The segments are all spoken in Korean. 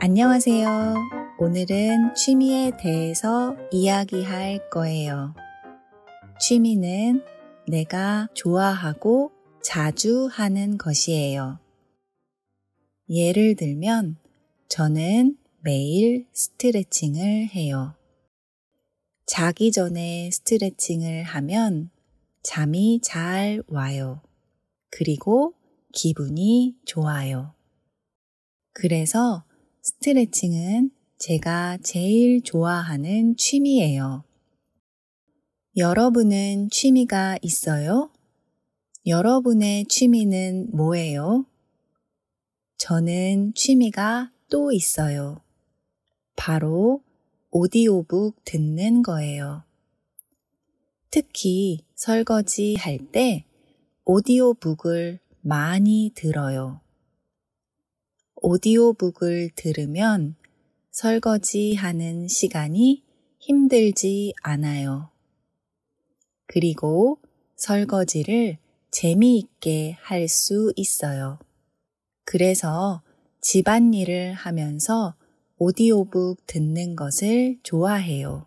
안녕하세요. 오늘은 취미에 대해서 이야기할 거예요. 취미는 내가 좋아하고 자주 하는 것이에요. 예를 들면 저는 매일 스트레칭을 해요. 자기 전에 스트레칭을 하면 잠이 잘 와요. 그리고 기분이 좋아요. 그래서 스트레칭은 제가 제일 좋아하는 취미예요. 여러분은 취미가 있어요? 여러분의 취미는 뭐예요? 저는 취미가 또 있어요. 바로 오디오북 듣는 거예요. 특히 설거지 할 때 오디오북을 많이 들어요. 오디오북을 들으면 설거지 하는 시간이 힘들지 않아요. 그리고 설거지를 재미있게 할 수 있어요. 그래서 집안일을 하면서 오디오북 듣는 것을 좋아해요.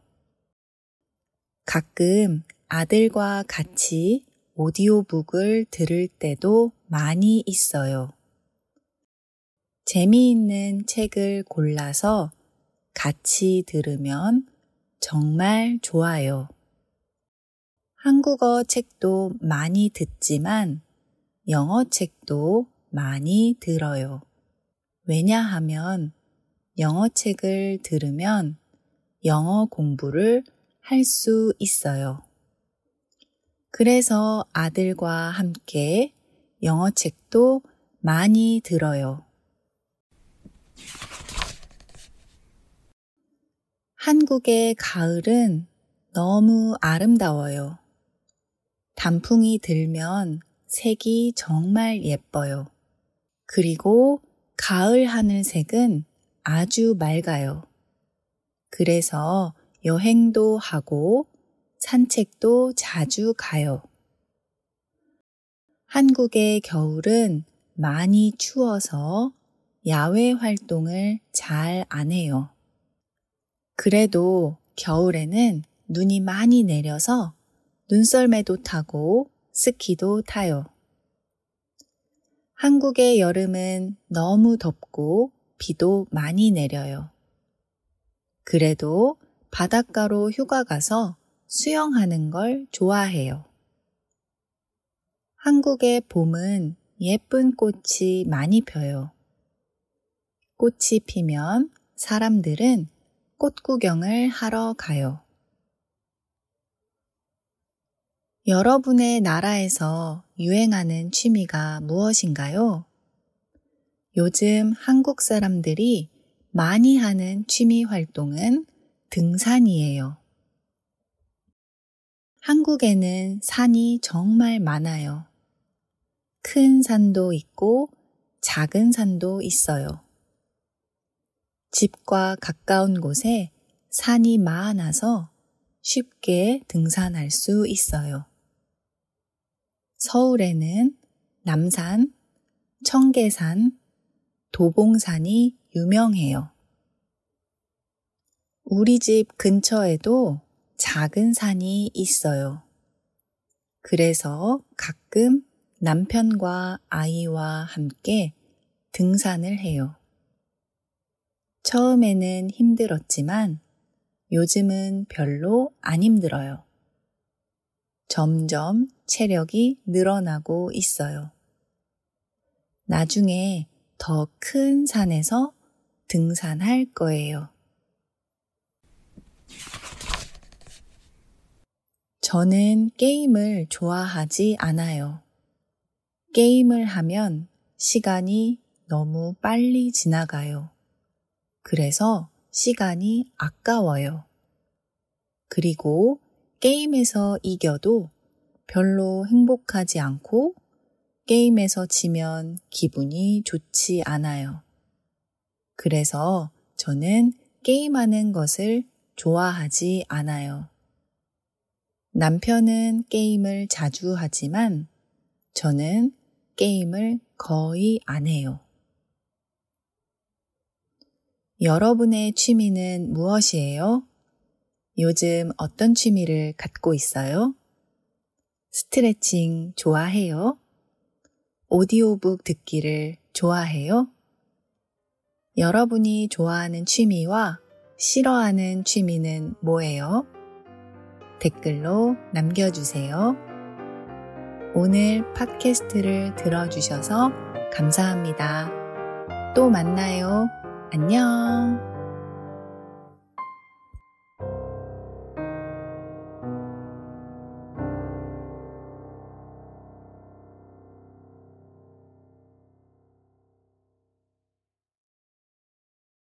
가끔 아들과 같이 오디오북을 들을 때도 많이 있어요. 재미있는 책을 골라서 같이 들으면 정말 좋아요. 한국어 책도 많이 듣지만 영어 책도 많이 들어요. 왜냐하면 영어 책을 들으면 영어 공부를 할 수 있어요. 그래서 아들과 함께 영어 책도 많이 들어요. 한국의 가을은 너무 아름다워요. 단풍이 들면 색이 정말 예뻐요. 그리고 가을 하늘색은 아주 맑아요. 그래서 여행도 하고 산책도 자주 가요. 한국의 겨울은 많이 추워서 야외 활동을 잘 안 해요. 그래도 겨울에는 눈이 많이 내려서 눈썰매도 타고 스키도 타요. 한국의 여름은 너무 덥고 비도 많이 내려요. 그래도 바닷가로 휴가 가서 수영하는 걸 좋아해요. 한국의 봄은 예쁜 꽃이 많이 펴요. 꽃이 피면 사람들은 꽃 구경을 하러 가요. 여러분의 나라에서 유행하는 취미가 무엇인가요? 요즘 한국 사람들이 많이 하는 취미 활동은 등산이에요. 한국에는 산이 정말 많아요. 큰 산도 있고 작은 산도 있어요. 집과 가까운 곳에 산이 많아서 쉽게 등산할 수 있어요. 서울에는 남산, 청계산, 도봉산이 유명해요. 우리 집 근처에도 작은 산이 있어요. 그래서 가끔 남편과 아이와 함께 등산을 해요. 처음에는 힘들었지만 요즘은 별로 안 힘들어요. 점점 체력이 늘어나고 있어요. 나중에 더 큰 산에서 등산할 거예요. 저는 게임을 좋아하지 않아요. 게임을 하면 시간이 너무 빨리 지나가요. 그래서 시간이 아까워요. 그리고 게임에서 이겨도 별로 행복하지 않고 게임에서 지면 기분이 좋지 않아요. 그래서 저는 게임하는 것을 좋아하지 않아요. 남편은 게임을 자주 하지만 저는 게임을 거의 안 해요. 여러분의 취미는 무엇이에요? 요즘 어떤 취미를 갖고 있어요? 스트레칭 좋아해요? 오디오북 듣기를 좋아해요? 여러분이 좋아하는 취미와 싫어하는 취미는 뭐예요? 댓글로 남겨주세요. 오늘 팟캐스트를 들어주셔서 감사합니다. 또 만나요. 안녕.